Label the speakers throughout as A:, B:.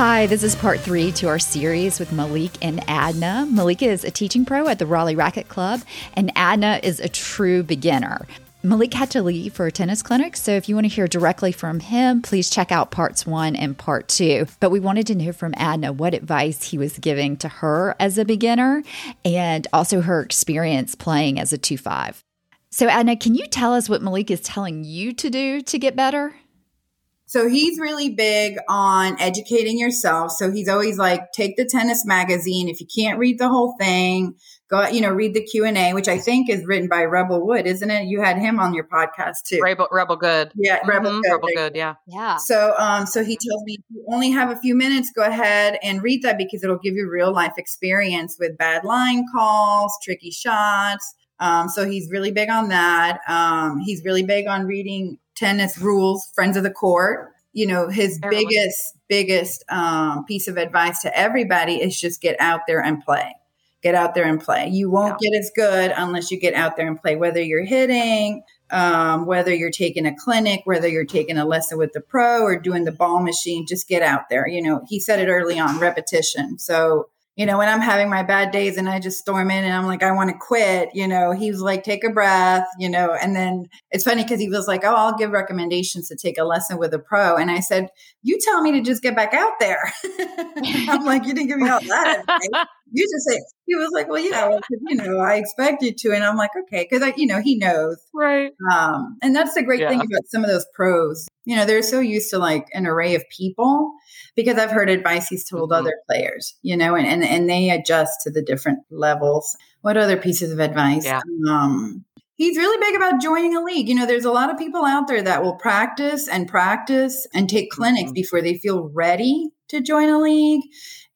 A: Hi, this is part three to our series with Malik and Adna. Malik is a teaching pro at the Raleigh Racquet Club, and Adna is a true beginner. Malik had to leave for a tennis clinic, so if you want to hear directly from him, please check out parts one and part two. But we wanted to know from Adna what advice he was giving to her as a beginner and also her experience playing as a 2 5. So, Adna, can you tell us what Malik is telling you to do to get better?
B: So he's really big on educating yourself. So he's always like, take the tennis magazine. If you can't read the whole thing, go, you know, read the Q and A, which I think is written by Rebel Wood, isn't it? You had him on your podcast too.
C: Rebel, Rebel Good.
B: Yeah, Rebel
C: Mhm,
B: Good.
C: Rebel Good. Yeah.
A: Yeah.
B: So, um, so he tells me if you only have a few minutes, go ahead and read that because it'll give you real life experience with bad line calls, tricky shots. Um, so he's really big on that. Um, he's really big on reading tennis rules, friends of the court. You know, his
C: Everyone.
B: biggest, biggest um, piece of advice to everybody is just get out there and play. Get out there and play. You won't get as good unless you get out there and play, whether you're hitting, um, whether you're taking a clinic, whether you're taking a lesson with the pro or doing the ball machine, just get out there. You know, he said it early on repetition. So, you know, when I'm having my bad days and I just storm in and I'm like, I want to quit, you know, he was like, take a breath, you know, and then it's funny because he was like, oh, I'll give recommendations to take a lesson with a pro. And I said, you tell me to just get back out there. I'm like, you didn't give me all that. You just say he was like well yeah you know i expect you to and i'm like okay because i you know he knows
C: Right.
B: um and that's the great thing about some of those pros you know they're so used to like an array of people because i've heard advice he's told
C: Mhm.
B: other players you know and, and and they adjust to the different levels what other pieces of advice
C: Yeah.
B: um He's really big about joining a league. You know, there's a lot of people out there that will practice and practice and take clinics
C: Mhm.
B: before they feel ready to join a league.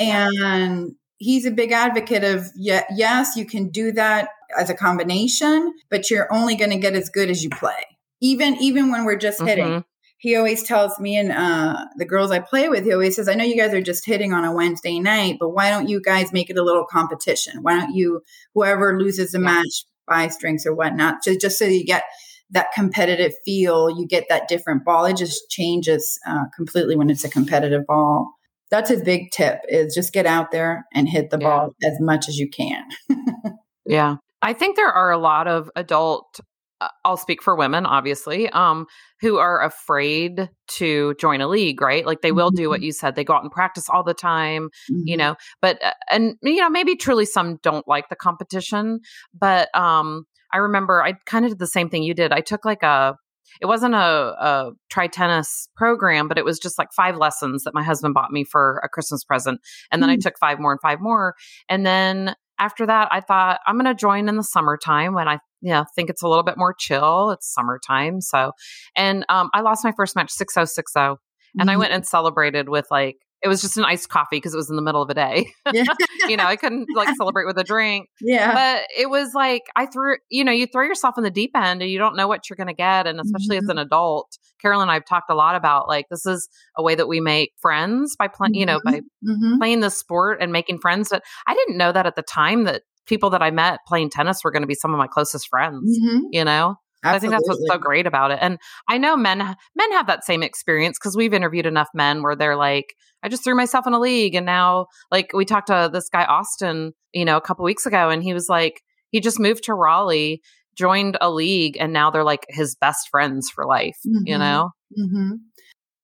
B: And he's a big advocate of ye- yes, you can do that as a combination, but you're only going to get as good as you play. Even even when we're just hitting.
C: Mhm.
B: He always tells me and uh, the girls I play with, he always says, I know you guys are just hitting on a Wednesday night, but why don't you guys make it a little competition? Why don't you, whoever loses the
C: Yeah.
B: match, buy strings or whatnot, just, just so you get that competitive feel, you get that different ball. It just changes uh, completely when it's a competitive ball. That's his big tip is just get out there and hit the
C: Yeah.
B: ball as much as you can.
C: Yeah. I think there are a lot of adult uh, I'll speak for women obviously um who are afraid to join a league, right? Like they will do what you said. They go out and practice all the time, you know. But uh, and you know, maybe truly some don't like the competition, but um I remember I kind of did the same thing you did. I took like a it wasn't a, a try tennis program, but it was just like five lessons that my husband bought me for a Christmas present. And then I
B: Mm.
C: took five more and five more. And then after that, I thought I'm going to join in the summertime when I you know, think it's a little bit more chill. It's summertime. So, and um, I lost my first match 6 0 6 0. And I
B: Mhm.
C: went and celebrated with like, it was just an iced coffee because it was in the middle of a day.
B: Yeah.
C: you know, I couldn't like celebrate with a drink
B: yeah.
C: but it was like I threw, you know, you throw yourself in the deep end and you don't know what you're going to get. And especially as
B: Mhm.
C: an adult, Carolyn and I have talked a lot about like this is a way that we make friends by playing, you know, by
B: Mhm.
C: playing this sport and making friends. But I didn't know that at the time that people that I met playing tennis were going to be some of my closest friends.
B: Mhm.
C: You know, I think that's what's so great about it. And I know men men have that same experience because we've interviewed enough men where they're like, I just threw myself in a league and now like we talked to this guy Austin, you know, a couple weeks ago and he was like he just moved to Raleigh, joined a league and now they're like his best friends for life, you
B: Mhm.
C: know?
B: Mhm.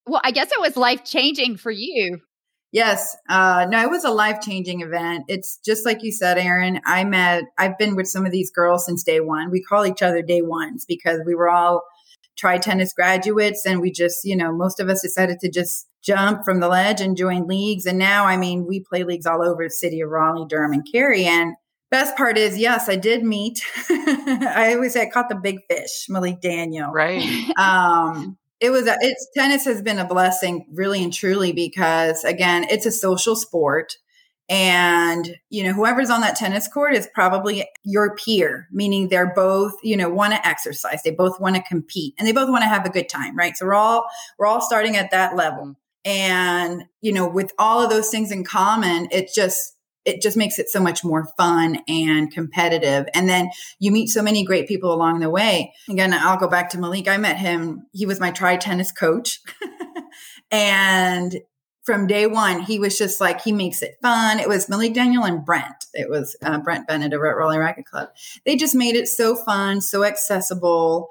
A: Well, I guess it was life changing for you.
B: Yes. Uh, no, it was a life changing event. It's just like you said, Aaron. I met, I've been with some of these girls since day one. We call each other day ones because we were all try tennis graduates and we just, you know, most of us decided to just jump from the ledge and join leagues. And now, I mean, we play leagues all over the city of Raleigh, Durham, and Cary. And best part is, yes, I did meet. I always say I caught the big fish, Malik Daniel
C: Right.
B: um it was a, it's tennis has been a blessing really and truly because again it's a social sport and you know whoever's on that tennis court is probably your peer meaning they're both you know want to exercise they both want to compete and they both want to have a good time right? So we're all we're all starting at that level. And you know with all of those things in common it just it just makes it so much more fun and competitive. And then you meet so many great people along the way. Again, I'll go back to Malik. I met him. He was my try tennis coach. and from day one, he was just like, he makes it fun. It was Malik Daniel and Brent. It was uh, Brent Bennett over at Raleigh Racquet Club. They just made it so fun, so accessible.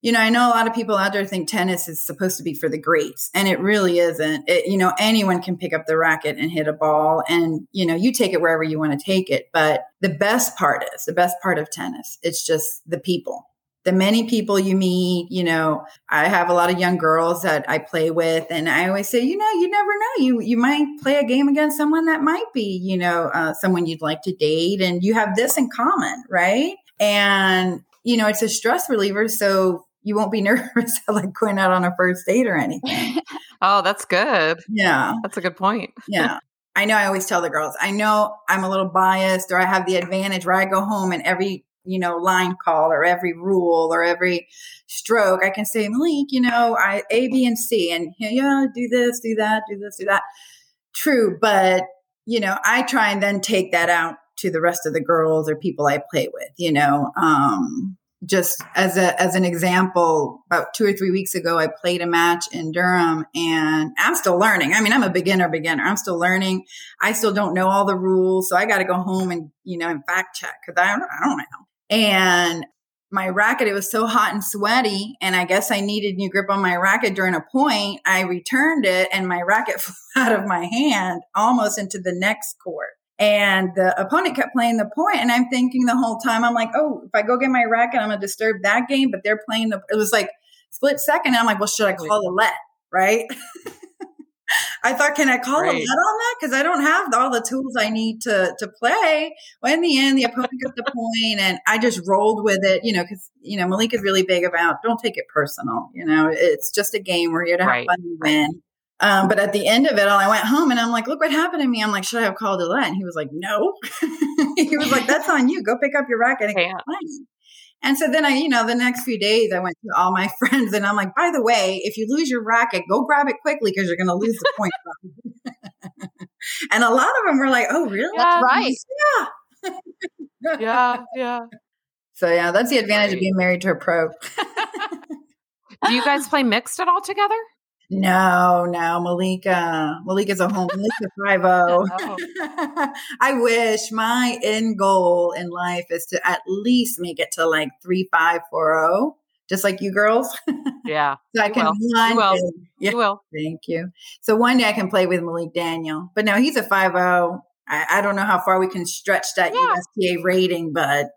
B: You know, I know a lot of people out there think tennis is supposed to be for the greats, and it really isn't. It, you know, anyone can pick up the racket and hit a ball, and, you know, you take it wherever you want to take it. But the best part is the best part of tennis, it's just the people the many people you meet, you know, I have a lot of young girls that I play with and I always say, you know, you never know. You you might play a game against someone that might be, you know, uh, someone you'd like to date and you have this in common, right? And you know, it's a stress reliever so you won't be nervous like going out on a first date or anything.
C: oh, that's good.
B: Yeah.
C: That's a good point.
B: yeah. I know I always tell the girls, I know I'm a little biased or I have the advantage where I go home and every you know, line call or every rule or every stroke, I can say, Malik, you know, I A, B, and C, and yeah, do this, do that, do this, do that. True, but you know, I try and then take that out to the rest of the girls or people I play with. You know, um, just as a as an example, about two or three weeks ago, I played a match in Durham, and I'm still learning. I mean, I'm a beginner, beginner. I'm still learning. I still don't know all the rules, so I got to go home and you know and fact check because I don't, I don't know. And my racket, it was so hot and sweaty. And I guess I needed new grip on my racket during a point. I returned it and my racket flew out of my hand almost into the next court. And the opponent kept playing the point, and I'm thinking the whole time, I'm like, oh, if I go get my racket, I'm gonna disturb that game. But they're playing the. It was like split second. I'm like, well, should I call a let? Right? I thought, can I call right. a let on that? Because I don't have all the tools I need to to play. Well, in the end, the opponent got the point, and I just rolled with it. You know, because you know Malik is really big about don't take it personal. You know, it's just a game. We're here to have right. fun and win. Um, but at the end of it all, I went home and I'm like, look what happened to me. I'm like, should I have called a let? And he was like, no. he was like, that's on you. Go pick up your racket and yeah. And so then I, you know, the next few days I went to all my friends and I'm like, by the way, if you lose your racket, go grab it quickly because you're going to lose the point. and a lot of them were like, oh, really?
A: That's right.
C: Yeah. yeah. Yeah.
B: So yeah, that's the advantage right. of being married to a pro.
C: Do you guys play mixed at all together?
B: No, no, Malika. Malika's a home. Malika five zero. Oh. oh. I wish my end goal in life is to at least make it to like three five four zero, just like you girls.
C: Yeah,
B: so I can
C: will.
B: one
C: you will. Yeah, you will.
B: Thank you. So one day I can play with Malik Daniel, but no, he's a five zero. I, I don't know how far we can stretch that yeah. USTA rating, but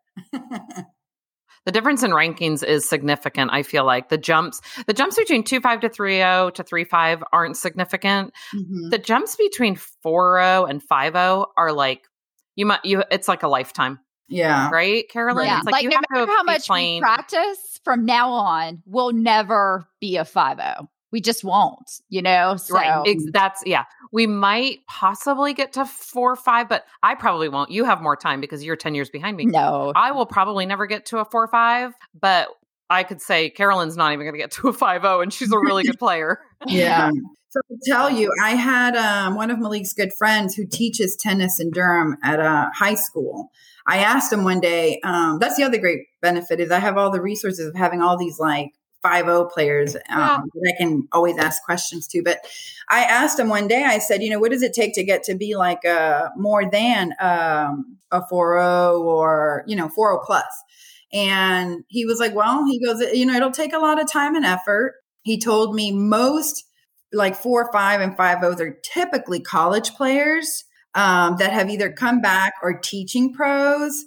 C: the difference in rankings is significant. I feel like the jumps, the jumps between two five to three zero to three five aren't significant. Mm-hmm. The jumps between four zero and five zero are like you might you. It's like a lifetime.
B: Yeah.
C: Right, Carolyn.
A: Yeah.
C: It's
A: like, like no matter how much playing. we practice from now on, we'll never be a five zero we just won't, you know? So
C: right. that's, yeah. We might possibly get to four or five, but I probably won't. You have more time because you're 10 years behind me.
A: No.
C: I will probably never get to a four or five, but I could say Carolyn's not even going to get to a five zero, and she's a really good player.
B: yeah. So to tell you, I had um, one of Malik's good friends who teaches tennis in Durham at a high school. I asked him one day. Um, that's the other great benefit is I have all the resources of having all these like Five O players um, yeah. that I can always ask questions to. But I asked him one day, I said, you know, what does it take to get to be like a more than um, a 4 or, you know, 4 plus? And he was like, well, he goes, you know, it'll take a lot of time and effort. He told me most like four, five, and five O's are typically college players um, that have either come back or teaching pros.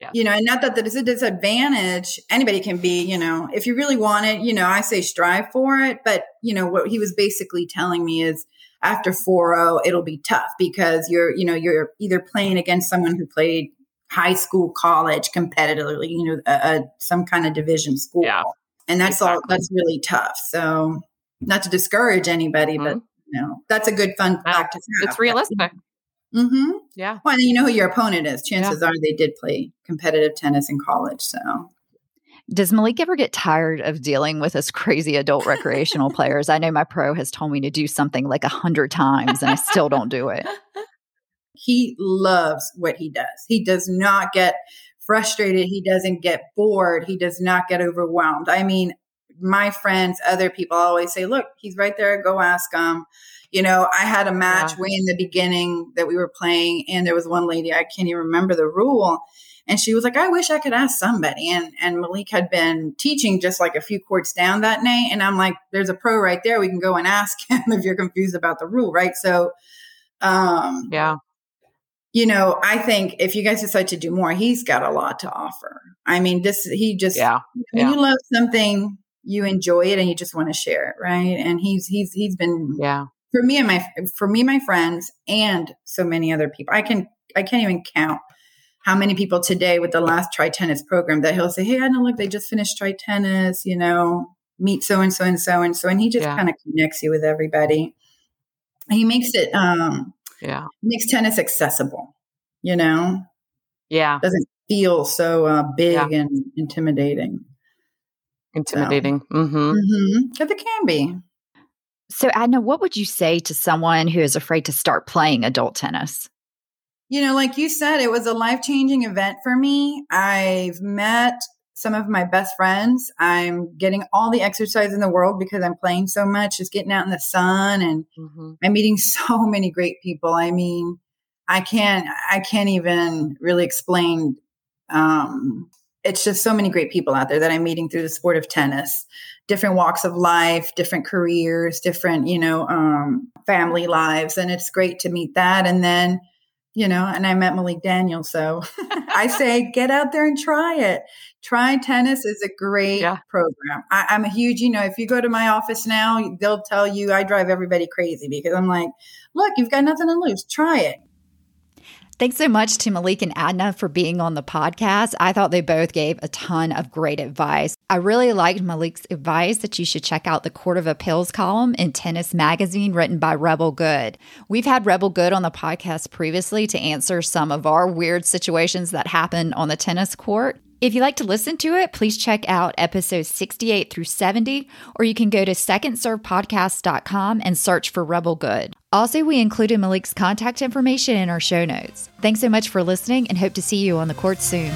B: Yeah. You know, and not that that is a disadvantage. Anybody can be, you know, if you really want it, you know, I say strive for it. But, you know, what he was basically telling me is after 4 it'll be tough because you're, you know, you're either playing against someone who played high school, college competitively, you know, a, a some kind of division school.
C: Yeah.
B: And that's exactly. all, that's really tough. So, not to discourage anybody, mm-hmm. but, you know, that's a good fun fact.
C: It's realistic.
B: Mm-hmm.
C: Yeah.
B: Well, you know who your opponent is. Chances yeah. are they did play competitive tennis in college. So,
A: does Malik ever get tired of dealing with us crazy adult recreational players? I know my pro has told me to do something like a hundred times, and I still don't do it.
B: He loves what he does. He does not get frustrated. He doesn't get bored. He does not get overwhelmed. I mean, my friends, other people always say, look, he's right there. Go ask him. You know, I had a match yeah. way in the beginning that we were playing, and there was one lady, I can't even remember the rule. And she was like, I wish I could ask somebody. And and Malik had been teaching just like a few courts down that night. And I'm like, there's a pro right there. We can go and ask him if you're confused about the rule, right? So um
C: yeah.
B: You know, I think if you guys decide to do more, he's got a lot to offer. I mean, this he just
C: yeah.
B: when
C: yeah.
B: you love something, you enjoy it and you just want to share it, right? And he's he's he's been
C: yeah
B: for me and my for me my friends and so many other people i can i can't even count how many people today with the last try tennis program that he'll say hey i know look they just finished try tennis you know meet so and so and so and so and he just yeah. kind of connects you with everybody he makes it um
C: yeah
B: makes tennis accessible you know
C: yeah
B: doesn't feel so uh, big yeah. and intimidating
C: intimidating so. mm-hmm.
B: mm-hmm. it can be
A: so, Adna, what would you say to someone who is afraid to start playing adult tennis?
B: You know, like you said, it was a life changing event for me. I've met some of my best friends. I'm getting all the exercise in the world because I'm playing so much, just getting out in the sun and mm-hmm. I'm meeting so many great people. I mean, I can't I can't even really explain um it's just so many great people out there that I'm meeting through the sport of tennis, different walks of life, different careers, different, you know, um, family lives. And it's great to meet that. And then, you know, and I met Malik Daniel. So I say, get out there and try it. Try tennis is a great yeah. program. I, I'm a huge, you know, if you go to my office now, they'll tell you I drive everybody crazy because I'm like, look, you've got nothing to lose. Try it.
A: Thanks so much to Malik and Adna for being on the podcast. I thought they both gave a ton of great advice. I really liked Malik's advice that you should check out the Court of Appeals column in Tennis Magazine written by Rebel Good. We've had Rebel Good on the podcast previously to answer some of our weird situations that happen on the tennis court. If you like to listen to it, please check out episodes 68 through 70, or you can go to secondservepodcast.com and search for Rebel Good. Also, we included Malik's contact information in our show notes. Thanks so much for listening and hope to see you on the court soon.